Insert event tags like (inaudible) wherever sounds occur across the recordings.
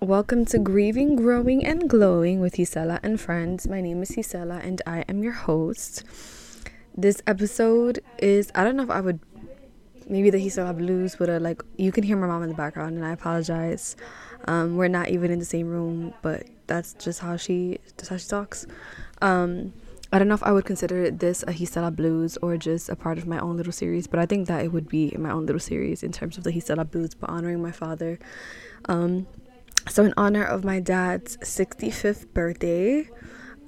Welcome to Grieving, Growing, and Glowing with Hisela and Friends. My name is Hisela and I am your host. This episode is, I don't know if I would, maybe the Hisela Blues would have, like, you can hear my mom in the background and I apologize. Um, we're not even in the same room, but that's just how she, just how she talks. Um, I don't know if I would consider this a Hisela Blues or just a part of my own little series, but I think that it would be in my own little series in terms of the Hisela Blues, but honoring my father. Um, so in honor of my dad's 65th birthday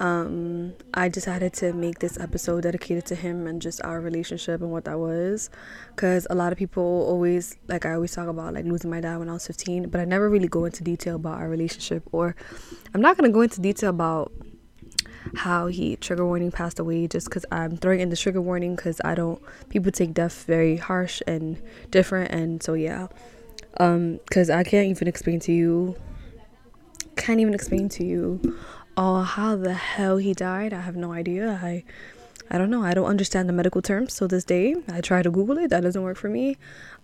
um i decided to make this episode dedicated to him and just our relationship and what that was. Because a lot of people always like i always talk about like losing my dad when i was 15 but i never really go into detail about our relationship or i'm not going to go into detail about how he trigger warning passed away just because i'm throwing in the trigger warning because i don't people take death very harsh and different and so yeah um because i can't even explain to you can't even explain to you oh how the hell he died. I have no idea. I i don't know. I don't understand the medical terms so this day. I try to google it. That doesn't work for me.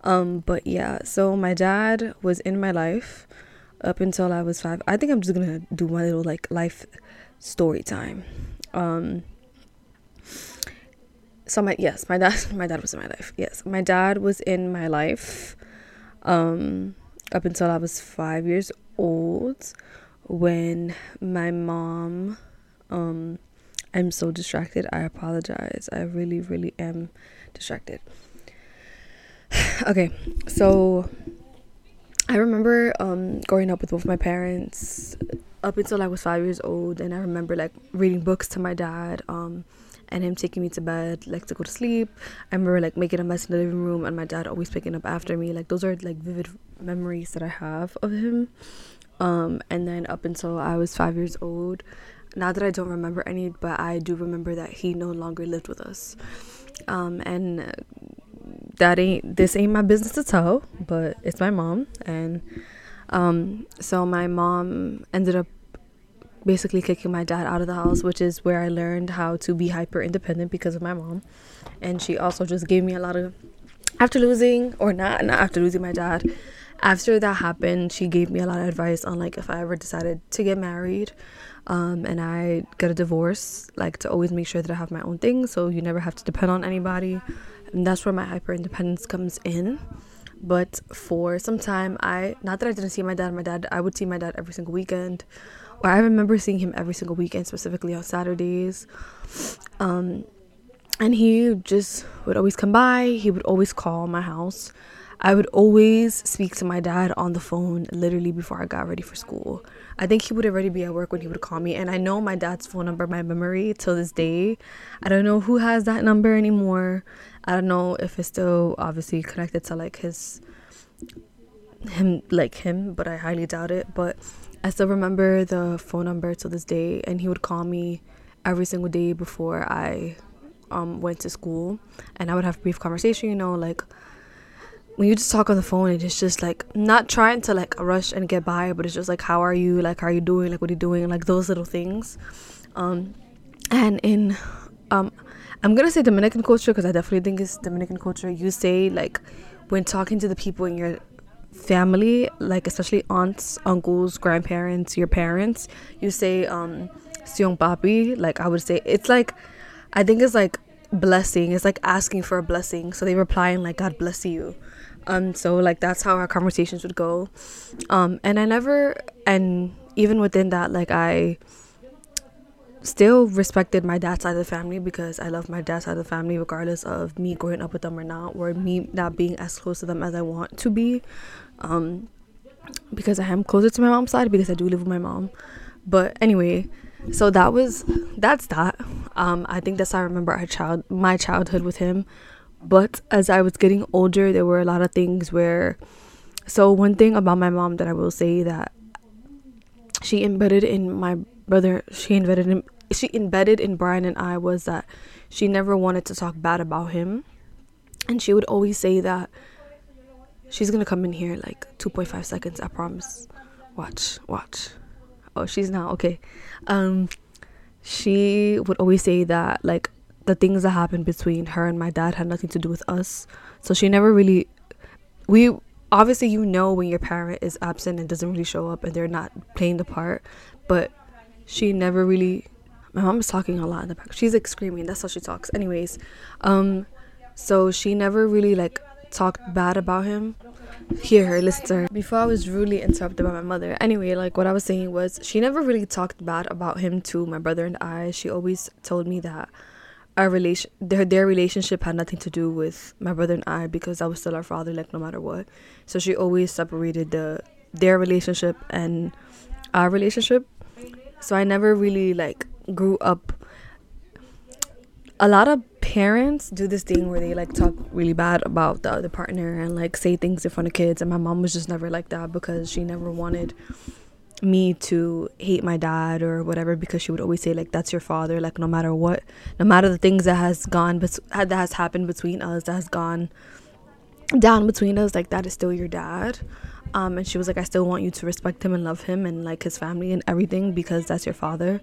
Um but yeah so my dad was in my life up until i was five. I think i'm just gonna do my little like life story time. Um so my yes my dad (laughs) my dad was in my life. Yes my dad was in my life um up until i was five years old when my mom um i'm so distracted i apologize. I really really am distracted. (sighs) Okay so i remember um growing up with both my parents up until i was five years old and i remember like reading books to my dad um and him taking me to bed like to go to sleep i remember like making a mess in the living room and my dad always picking up after me like those are like vivid memories that i have of him um, and then up until I was five years old, now that I don't remember any, but I do remember that he no longer lived with us. Um, and that ain't this ain't my business to tell, but it's my mom. And um, so my mom ended up basically kicking my dad out of the house, which is where I learned how to be hyper independent because of my mom. And she also just gave me a lot of after losing or not not after losing my dad after that happened, she gave me a lot of advice on like if I ever decided to get married um, and I get a divorce, like to always make sure that I have my own things so you never have to depend on anybody. And that's where my hyper independence comes in. But for some time, I not that I didn't see my dad, my dad, I would see my dad every single weekend. I remember seeing him every single weekend, specifically on Saturdays. Um, and he just would always come by, he would always call my house I would always speak to my dad on the phone literally before I got ready for school. I think he would already be at work when he would call me, and I know my dad's phone number by memory till this day. I don't know who has that number anymore. I don't know if it's still obviously connected to like his him like him, but I highly doubt it. But I still remember the phone number till this day, and he would call me every single day before I um went to school, and I would have a brief conversation, you know, like when you just talk on the phone it's just like not trying to like rush and get by but it's just like how are you? Like how are you doing? Like what are you doing? Like those little things. Um and in um i'm gonna say dominican culture because i definitely think it's dominican culture. You say like when talking to the people in your family like especially aunts uncles grandparents your parents you say um siong papi like i would say it's like i think it's like blessing it's like asking for a blessing. So they reply and like god bless you. Um so like that's how our conversations would go. Um and i never and even within that like i still respected my dad's side of the family because i love my dad's side of the family regardless of me growing up with them or not or me not being as close to them as i want to be um because i am closer to my mom's side because i do live with my mom but anyway so that was that's that um i think that's how i remember our child my childhood with him but as I was getting older, there were a lot of things where. So, one thing about my mom that I will say that she embedded in my brother, she embedded in, she embedded in Brian and I was that she never wanted to talk bad about him. And she would always say that she's gonna come in here like 2.5 seconds, I promise. Watch, watch. Oh, she's not okay. Um, she would always say that like the things that happened between her and my dad had nothing to do with us. So she never really we obviously you know when your parent is absent and doesn't really show up and they're not playing the part, but she never really my mom is talking a lot in the back. She's like screaming. That's how she talks. Anyways, um so she never really like talked bad about him. Hear her, listen to her. Before I was rudely interrupted by my mother. Anyway, like what I was saying was she never really talked bad about him to my brother and I. She always told me that our relation their their relationship had nothing to do with my brother and I because I was still our father like no matter what. So she always separated the their relationship and our relationship. So I never really like grew up. A lot of parents do this thing where they like talk really bad about the other partner and like say things in front of kids and my mom was just never like that because she never wanted me to hate my dad or whatever because she would always say like that's your father like no matter what no matter the things that has gone but that has happened between us that has gone down between us like that is still your dad um and she was like I still want you to respect him and love him and like his family and everything because that's your father.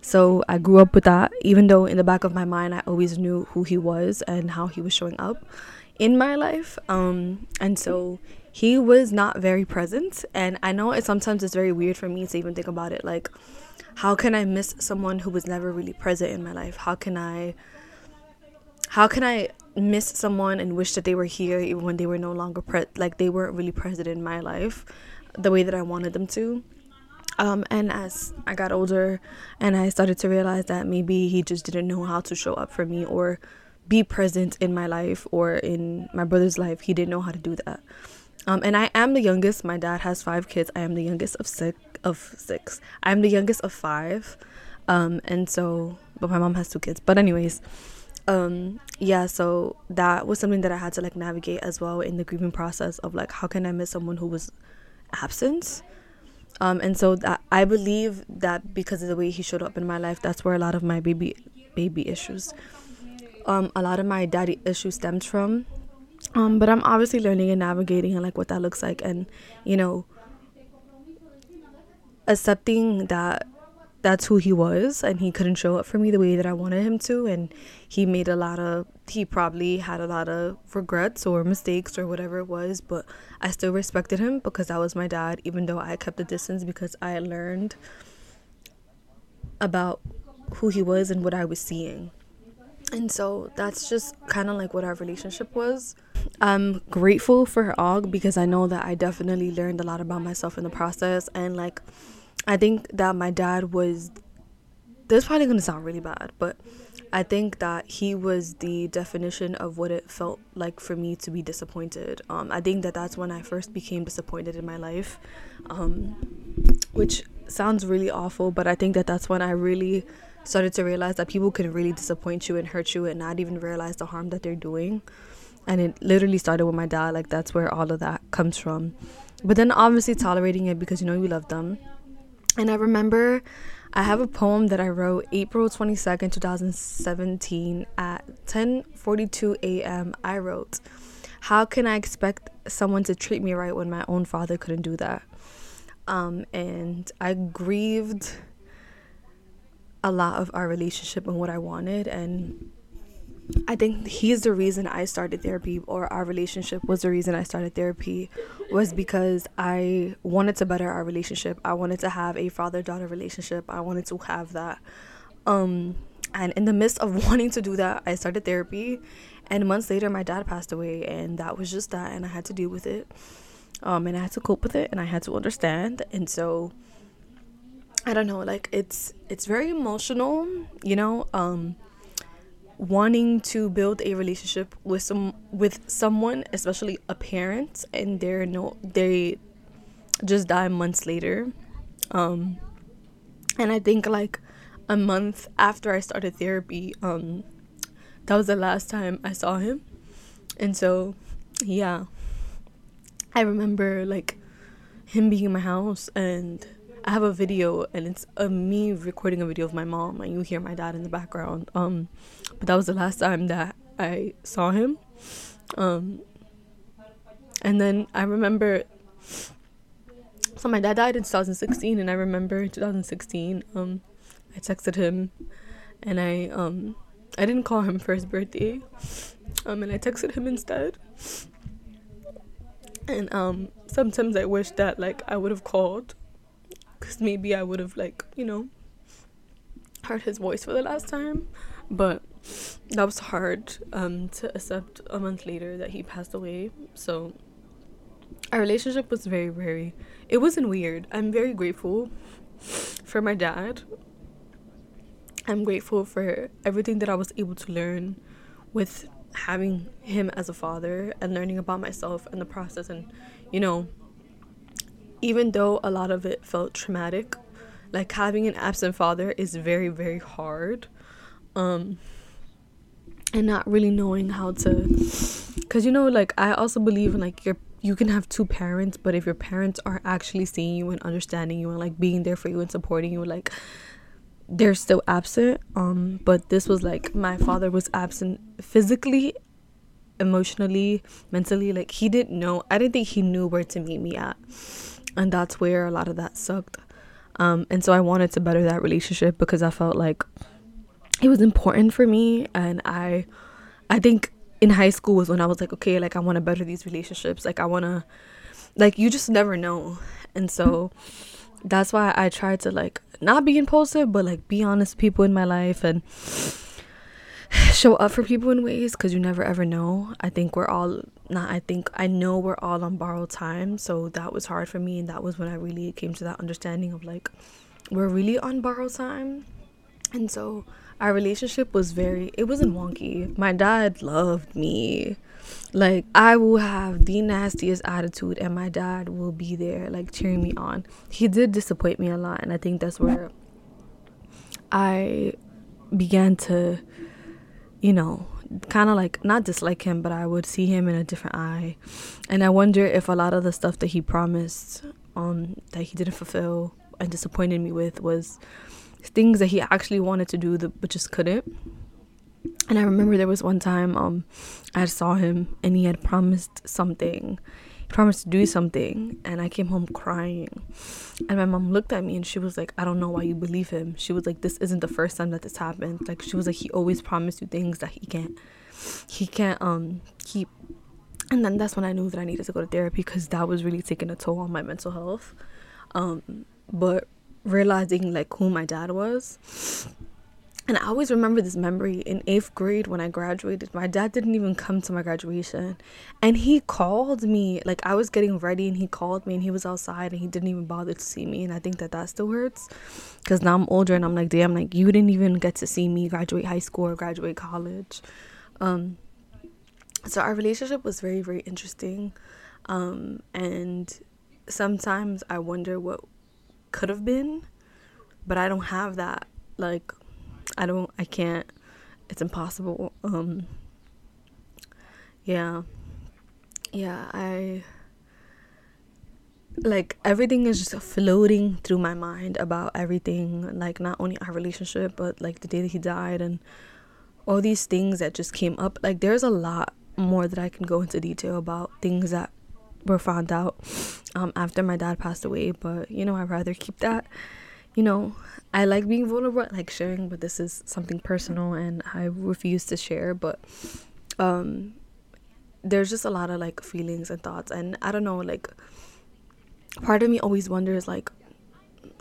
So I grew up with that. Even though in the back of my mind I always knew who he was and how he was showing up in my life um and so he was not very present. And i know it sometimes it's very weird for me to even think about it like how can i miss someone who was never really present in my life? How can i how can i miss someone and wish that they were here even when they were no longer pre- like they weren't really present in my life the way that i wanted them to um, and as I got older and I started to realize that maybe he just didn't know how to show up for me or be present in my life or in my brother's life, he didn't know how to do that. Um, and I am the youngest. My dad has five kids. I am the youngest of six. Of six, I'm the youngest of five. Um, and so, but my mom has two kids. But anyways, um, yeah. So that was something that I had to like navigate as well in the grieving process of like, how can I miss someone who was absent? Um, and so that I believe that because of the way he showed up in my life, that's where a lot of my baby baby issues, um, a lot of my daddy issues stemmed from um, but I'm obviously learning and navigating and like what that looks like and you know accepting that that's who he was and he couldn't show up for me the way that I wanted him to and he made a lot of he probably had a lot of regrets or mistakes or whatever it was but I still respected him because that was my dad even though I kept the distance because I learned about who he was and what I was seeing and so that's just kind of like what our relationship was. I'm grateful for Og because I know that I definitely learned a lot about myself in the process. And like, I think that my dad was, this is probably gonna sound really bad, but I think that he was the definition of what it felt like for me to be disappointed. Um, I think that that's when I first became disappointed in my life, um, which sounds really awful, but I think that that's when I really started to realize that people can really disappoint you and hurt you and not even realize the harm that they're doing. And it literally started with my dad. Like, that's where all of that comes from. But then obviously tolerating it because you know you love them. And I remember I have a poem that I wrote April 22nd, 2017 at 10:42 a.m. I wrote, "How can I expect someone to treat me right when my own father couldn't do that?" Um, and I grieved a lot of our relationship and what I wanted and I think he's the reason I started therapy or our relationship was the reason I started therapy was because I wanted to better our relationship. I wanted to have a father-daughter relationship. I wanted to have that. Um and in the midst of (laughs) wanting to do that, I started therapy and months later my dad passed away and that was just that and I had to deal with it. Um and I had to cope with it and I had to understand. And so I don't know, like it's it's very emotional, you know, um wanting to build a relationship with some with someone, especially a parent, and they're no they just die months later. Um and I think like a month after I started therapy, um that was the last time I saw him. And so yeah. I remember like him being in my house and I have a video and it's of me recording a video of my mom and you hear my dad in the background. Um, but that was the last time that I saw him. Um, and then I remember. So my dad died in 2016, and I remember in 2016, um, I texted him, and I um, I didn't call him for his birthday, um, and I texted him instead. and um sometimes i wish that like i would have called because maybe i would have like you know heard his voice for the last time. But that was hard um to accept a month later that he passed away. So our relationship was very very it wasn't weird. I'm very grateful for my dad. I'm grateful for everything that i was able to learn with having him as a father and learning about myself and the process and you know even though a lot of it felt traumatic like having an absent father is very very hard um and not really knowing how to because you know like i also believe in like your you can have two parents but if your parents are actually seeing you and understanding you and like being there for you and supporting you like they're still absent um but this was like my father was absent physically emotionally mentally like he didn't know i didn't think he knew where to meet me at and that's where a lot of that sucked. Um and so i wanted to better that relationship because i felt like it was important for me. And i i think in high school was when i was like okay like i want to better these relationships. Like i want to like you just never know. And so that's why i tried to like not be impulsive but like be honest people in my life. And (sighs) show up for people in ways because you never ever know. I think we're all not i think i know we're all on borrowed time so that was hard for me and that was when i really came to that understanding of like we're really on borrowed time. And so our relationship was very it wasn't wonky. My dad loved me. Like i will have the nastiest attitude and my dad will be there like cheering me on. He did disappoint me a lot and i think that's where i began to you know kind of like not dislike him but i would see him in a different eye. And i wonder if a lot of the stuff that he promised um that he didn't fulfill and disappointed me with was things that he actually wanted to do but just couldn't. And i remember there was one time um i saw him and he had promised something promised to do something and i came home crying. And my mom looked at me and she was like i don't know why you believe him. She was like this isn't the first time that this happened. Like she was like he always promised you things that he can't he can't um keep. And then that's when i knew that i needed to go to therapy because that was really taking a toll on my mental health. Um but realizing like who my dad was. And I always remember this memory in eighth grade when I graduated. My dad didn't even come to my graduation. And he called me. Like, I was getting ready and he called me and he was outside and he didn't even bother to see me. And I think that that still hurts. Because now I'm older and I'm like, damn, like, you didn't even get to see me graduate high school or graduate college. Um, so our relationship was very, very interesting. Um, and sometimes I wonder what could have been, but I don't have that. Like, I don't, I can't, it's impossible. Um, yeah. Yeah, I, like, everything is just floating through my mind about everything, like, not only our relationship, but like the day that he died and all these things that just came up. Like, there's a lot more that I can go into detail about things that were found out um, after my dad passed away. But you know, I'd rather keep that. You know, I like being vulnerable, I like sharing, but this is something personal, and I refuse to share. But um, there's just a lot of like feelings and thoughts, and I don't know, like part of me always wonders like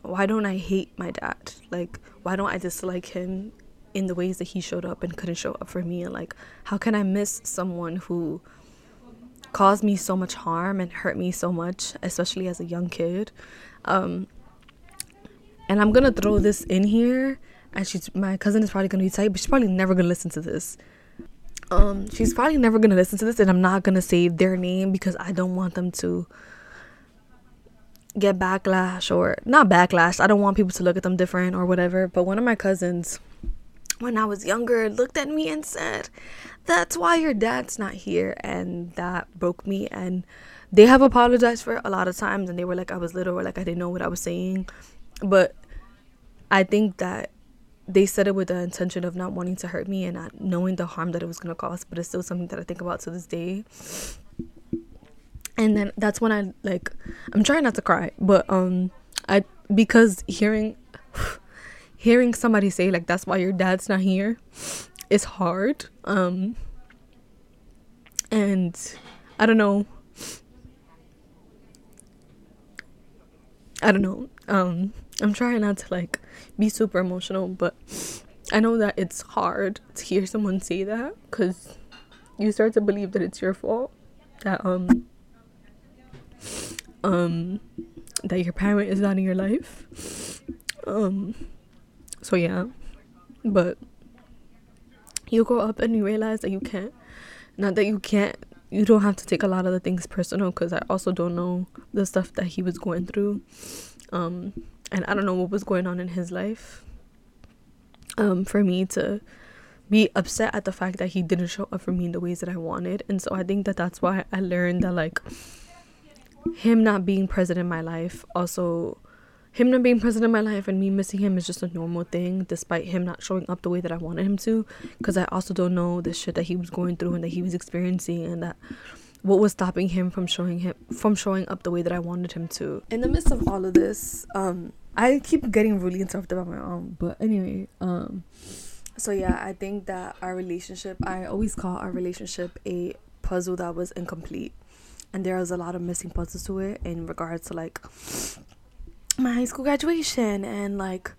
why don't I hate my dad? Like, why don't I dislike him in the ways that he showed up and couldn't show up for me? And like, how can I miss someone who caused me so much harm and hurt me so much, especially as a young kid. Um, and I'm gonna throw this in here, and she's my cousin is probably gonna be tight, but she's probably never gonna listen to this. Um, she's probably never gonna listen to this, and I'm not gonna say their name because I don't want them to get backlash or not backlash. I don't want people to look at them different or whatever. But one of my cousins, when I was younger, looked at me and said, that's why your dad's not here and that broke me and they have apologized for a lot of times and they were like i was little or like i didn't know what i was saying but i think that they said it with the intention of not wanting to hurt me and not knowing the harm that it was going to cause but it's still something that i think about to this day and then that's when i like i'm trying not to cry but um i because hearing (sighs) hearing somebody say like that's why your dad's not here is hard. Um, and I don't know. I don't know. Um, I'm trying not to like be super emotional, but I know that it's hard to hear someone say that because you start to believe that it's your fault that um um that your parent is not in your life. Um, so yeah, but you grow up and you realize that you can't. Not that you can't. You don't have to take a lot of the things personal because I also don't know the stuff that he was going through. Um, and I don't know what was going on in his life. Um, for me to be upset at the fact that he didn't show up for me in the ways that I wanted. And so I think that that's why I learned that like him not being present in my life also him not being present in my life and me missing him is just a normal thing despite him not showing up the way that I wanted him to because I also don't know the shit that he was going through and that he was experiencing and that what was stopping him from showing him from showing up the way that I wanted him to. In the midst of all of this, um I keep getting really interrupted by my mom, but anyway, um so yeah, I think that our relationship, I always call our relationship a puzzle that was incomplete. And there was a lot of missing puzzles to it in regards to like my high school graduation and like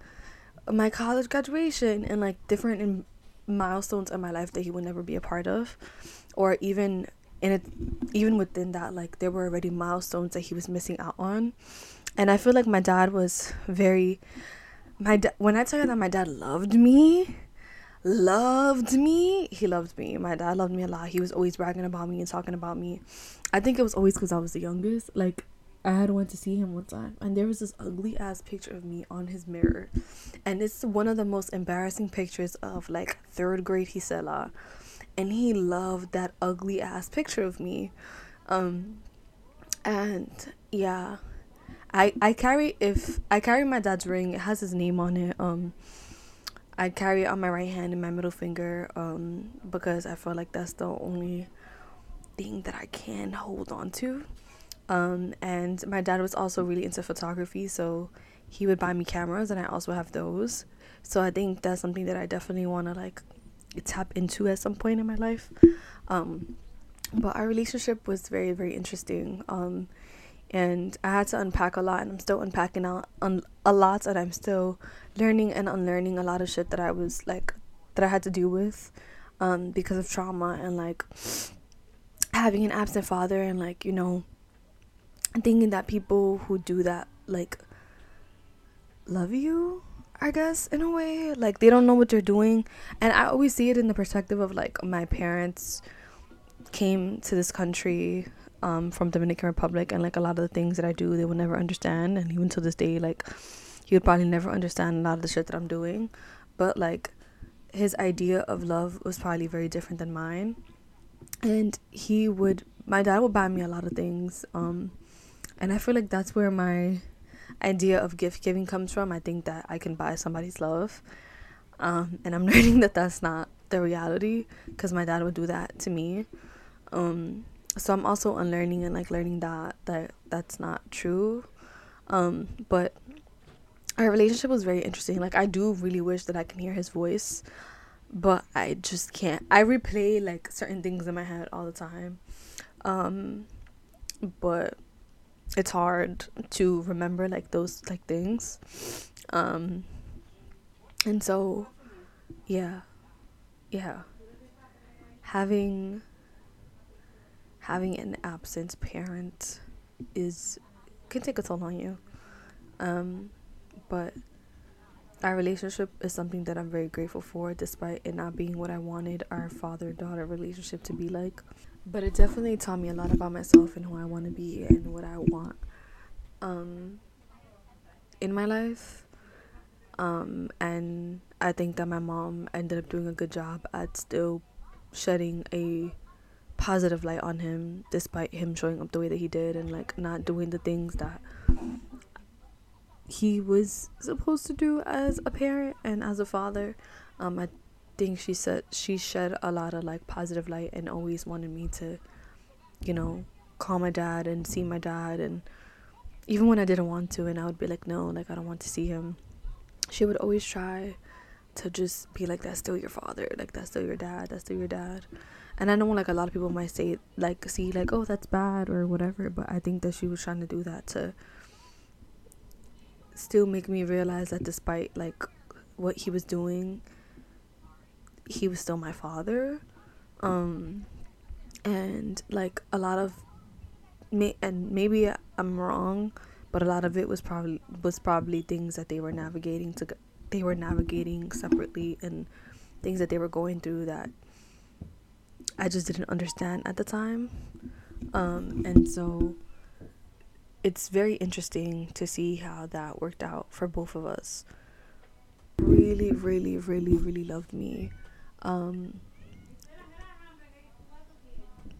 my college graduation and like different in milestones in my life that he would never be a part of or even in it even within that like there were already milestones that he was missing out on and i feel like my dad was very my da- when i tell you that my dad loved me loved me he loved me my dad loved me a lot he was always bragging about me and talking about me i think it was always because i was the youngest like I had went to see him one time and there was this ugly ass picture of me on his mirror. And it's one of the most embarrassing pictures of like third grade Hisela. And he loved that ugly ass picture of me. Um and yeah. I I carry if I carry my dad's ring, it has his name on it. Um I carry it on my right hand and my middle finger, um, because I feel like that's the only thing that I can hold on to um, and my dad was also really into photography, so he would buy me cameras, and I also have those. So I think that's something that I definitely want to like tap into at some point in my life. Um, but our relationship was very, very interesting. Um, and I had to unpack a lot, and I'm still unpacking a, un- a lot, and I'm still learning and unlearning a lot of shit that I was like that I had to deal with um, because of trauma and like (sniffs) having an absent father and like you know thinking that people who do that like love you I guess in a way like they don't know what they're doing. And I always see it in the perspective of like my parents came to this country um, from Dominican Republic and like a lot of the things that I do they will never understand and even to this day like he would probably never understand a lot of the shit that I'm doing but like his idea of love was probably very different than mine and he would my dad would buy me a lot of things um and I feel like that's where my idea of gift giving comes from. I think that I can buy somebody's love. Um, and I'm (laughs) learning that that's not the reality because my dad would do that to me. Um, so I'm also unlearning and like learning that that that's not true. Um, but our relationship was very interesting. Like I do really wish that I can hear his voice, but I just can't. I replay like certain things in my head all the time. Um, but it's hard to remember like those like things um and so yeah yeah having having an absent parent is can take a toll on you um but our relationship is something that I'm very grateful for despite it not being what I wanted our father daughter relationship to be like but it definitely taught me a lot about myself and who I want to be and what I want um, in my life. Um, and I think that my mom ended up doing a good job at still shedding a positive light on him despite him showing up the way that he did and like not doing the things that he was supposed to do as a parent and as a father. Um, I think she said she shed a lot of like positive light and always wanted me to, you know, call my dad and see my dad and even when I didn't want to and I would be like, no, like I don't want to see him. She would always try to just be like, that's still your father, like that's still your dad, that's still your dad. And I know like a lot of people might say like see like oh that's bad or whatever, but I think that she was trying to do that to still make me realize that despite like what he was doing, he was still my father. Um, and like a lot of may and maybe I'm wrong, but a lot of it was probably was probably things that they were navigating to they were navigating separately and things that they were going through that I just didn't understand at the time. Um, and so it's very interesting to see how that worked out for both of us. Really, really, really, really loved me. Um,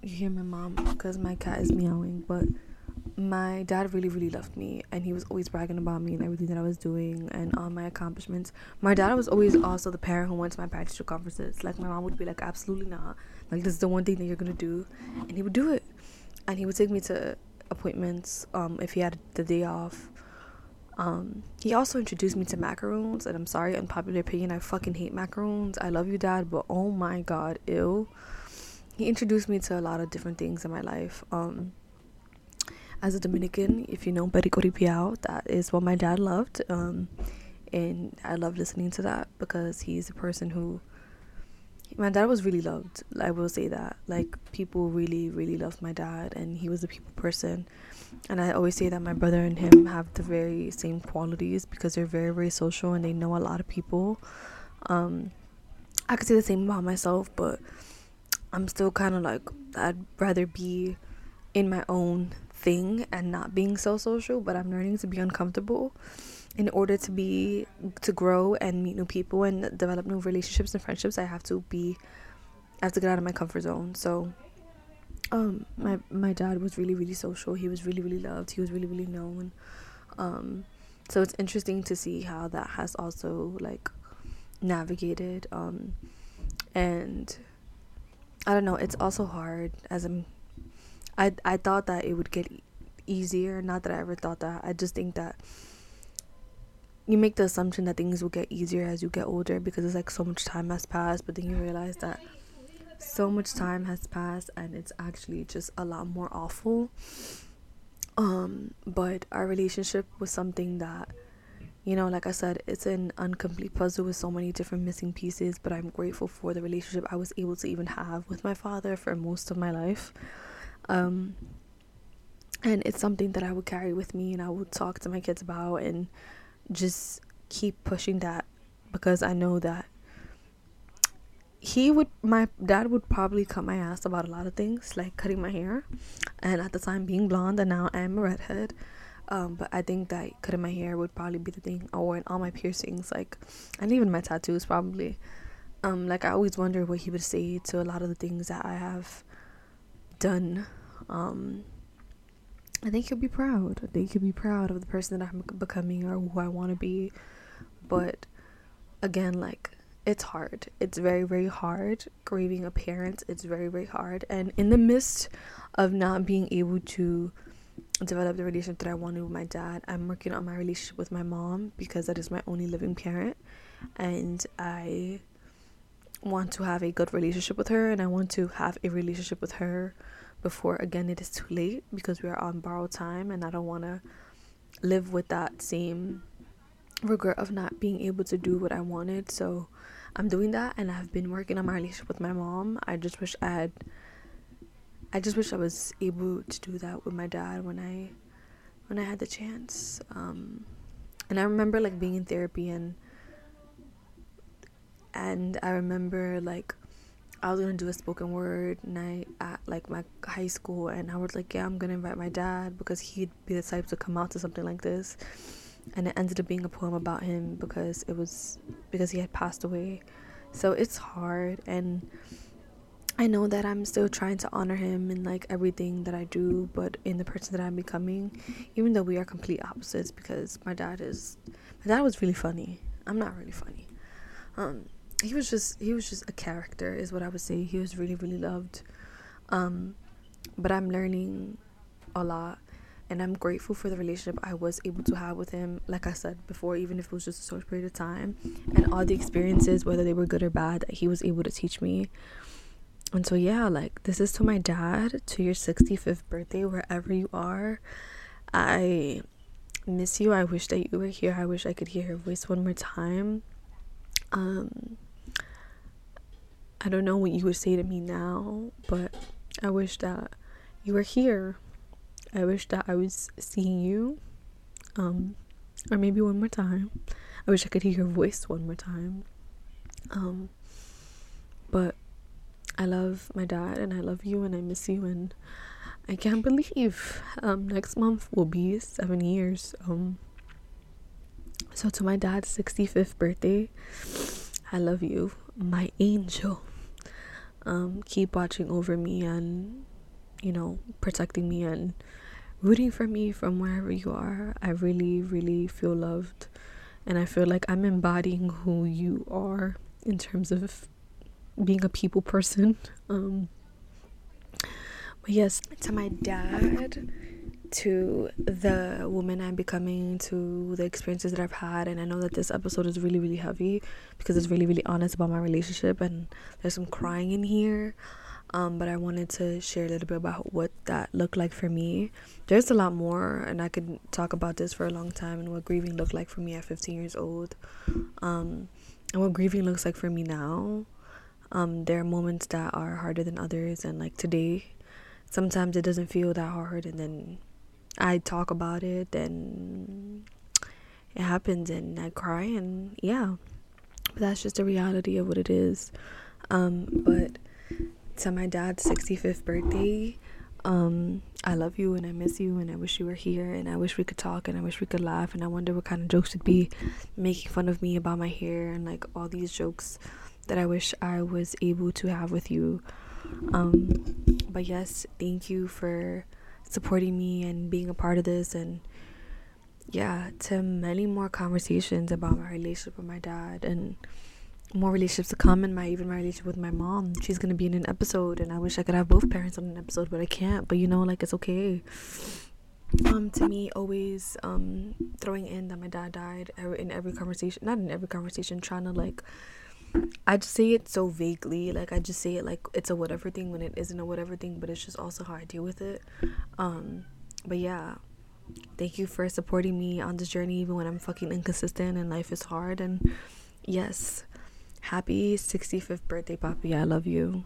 you hear my mom because my cat is meowing, but my dad really really loved me and he was always bragging about me and everything that I was doing and all my accomplishments. My dad was always also the parent who went to my parent teacher conferences. Like my mom would be like, Absolutely not. Like this is the one thing that you're gonna do and he would do it. And he would take me to appointments, um, if he had the day off. Um, he also introduced me to macaroons and I'm sorry, unpopular opinion, I fucking hate macaroons. I love you dad, but oh my god, ew. He introduced me to a lot of different things in my life. Um as a Dominican, if you know Perico Ripiao, that is what my dad loved. Um, and I love listening to that because he's a person who my dad was really loved. I will say that. Like people really, really loved my dad and he was a people person. And I always say that my brother and him have the very same qualities because they're very, very social and they know a lot of people. Um, I could say the same about myself, but I'm still kind of like I'd rather be in my own thing and not being so social, but I'm learning to be uncomfortable in order to be to grow and meet new people and develop new relationships and friendships. I have to be I have to get out of my comfort zone. So um my my dad was really really social. He was really really loved. He was really really known. Um so it's interesting to see how that has also like navigated um and I don't know, it's also hard as I'm I I thought that it would get easier. Not that I ever thought that. I just think that you make the assumption that things will get easier as you get older because it's like so much time has passed, but then you realize that so much time has passed and it's actually just a lot more awful. Um, but our relationship was something that you know, like I said, it's an incomplete puzzle with so many different missing pieces, but I'm grateful for the relationship I was able to even have with my father for most of my life. Um, and it's something that I would carry with me and I would talk to my kids about and just keep pushing that because I know that he would my dad would probably cut my ass about a lot of things like cutting my hair. And at the time being blonde and now I'm a redhead. Um, but I think that cutting my hair would probably be the thing or in all my piercings like and even my tattoos probably. Um, like I always wonder what he would say to a lot of the things that I have done. Um, I think he'll be proud. I think he'll be proud of the person that I'm becoming or who I want to be. But again, like it's hard. It's very, very hard. Grieving a parent, it's very, very hard. And in the midst of not being able to develop the relationship that I wanted with my dad, I'm working on my relationship with my mom because that is my only living parent. And I want to have a good relationship with her and I want to have a relationship with her before again it is too late because we are on borrowed time and I don't want to live with that same regret of not being able to do what I wanted. So I'm doing that and I've been working on my relationship with my mom. I just wish I had I just wish I was able to do that with my dad when I when I had the chance. Um and I remember like being in therapy and and I remember like I was gonna do a spoken word night at like my high school, and I was like, yeah, I'm gonna invite my dad because he'd be the type to come out to something like this. And it ended up being a poem about him because it was because he had passed away. So it's hard, and I know that I'm still trying to honor him in like everything that I do, but in the person that I'm becoming, even though we are complete opposites, because my dad is my dad was really funny. I'm not really funny. Um, he was just he was just a character is what I would say. He was really really loved. Um, but I'm learning a lot and I'm grateful for the relationship I was able to have with him. Like I said before, even if it was just a short period of time, and all the experiences, whether they were good or bad, that he was able to teach me. And so yeah, like this is to my dad, to your 65th birthday, wherever you are. I miss you. I wish that you were here. I wish I could hear your voice one more time. Um, I don't know what you would say to me now, but I wish that you were here. I wish that I was seeing you. Um, or maybe one more time. I wish I could hear your voice one more time. Um, but I love my dad and I love you and I miss you and I can't believe um, next month will be seven years. Um, so to my dad's 65th birthday, I love you, my angel. Um, keep watching over me and you know protecting me and rooting for me from wherever you are. I really, really feel loved, and I feel like I'm embodying who you are in terms of being a people person. (laughs) Um, but yes, to my dad, to the woman I'm becoming, to the experiences that I've had, and I know that this episode is really, really heavy because it's really, really honest about my relationship, and there's some crying in here. Um, but I wanted to share a little bit about what that looked like for me. There's a lot more, and I could talk about this for a long time and what grieving looked like for me at 15 years old, um, and what grieving looks like for me now. Um, there are moments that are harder than others, and like today, sometimes it doesn't feel that hard and then I talk about it and it happens and I cry and yeah. But that's just the reality of what it is. Um, but to my dad's 65th birthday, um, I love you and I miss you and I wish you were here and I wish we could talk and I wish we could laugh and I wonder what kind of jokes would be making fun of me about my hair and like all these jokes that I wish I was able to have with you. Um, but yes, thank you for supporting me and being a part of this and yeah, to many more conversations about my relationship with my dad and more relationships to come and my even my relationship with my mom. She's gonna be in an episode and I wish I could have both parents on an episode, but I can't. But you know, like it's okay. Um, to me, always um throwing in that my dad died in every conversation, not in every conversation, trying to like I just say it so vaguely. Like I just say it like it's a whatever thing when it isn't a whatever thing, but it's just also how I deal with it. Um, but yeah, thank you for supporting me on this journey, even when I'm fucking inconsistent and life is hard. And yes, happy 65th birthday, Papi. I love you.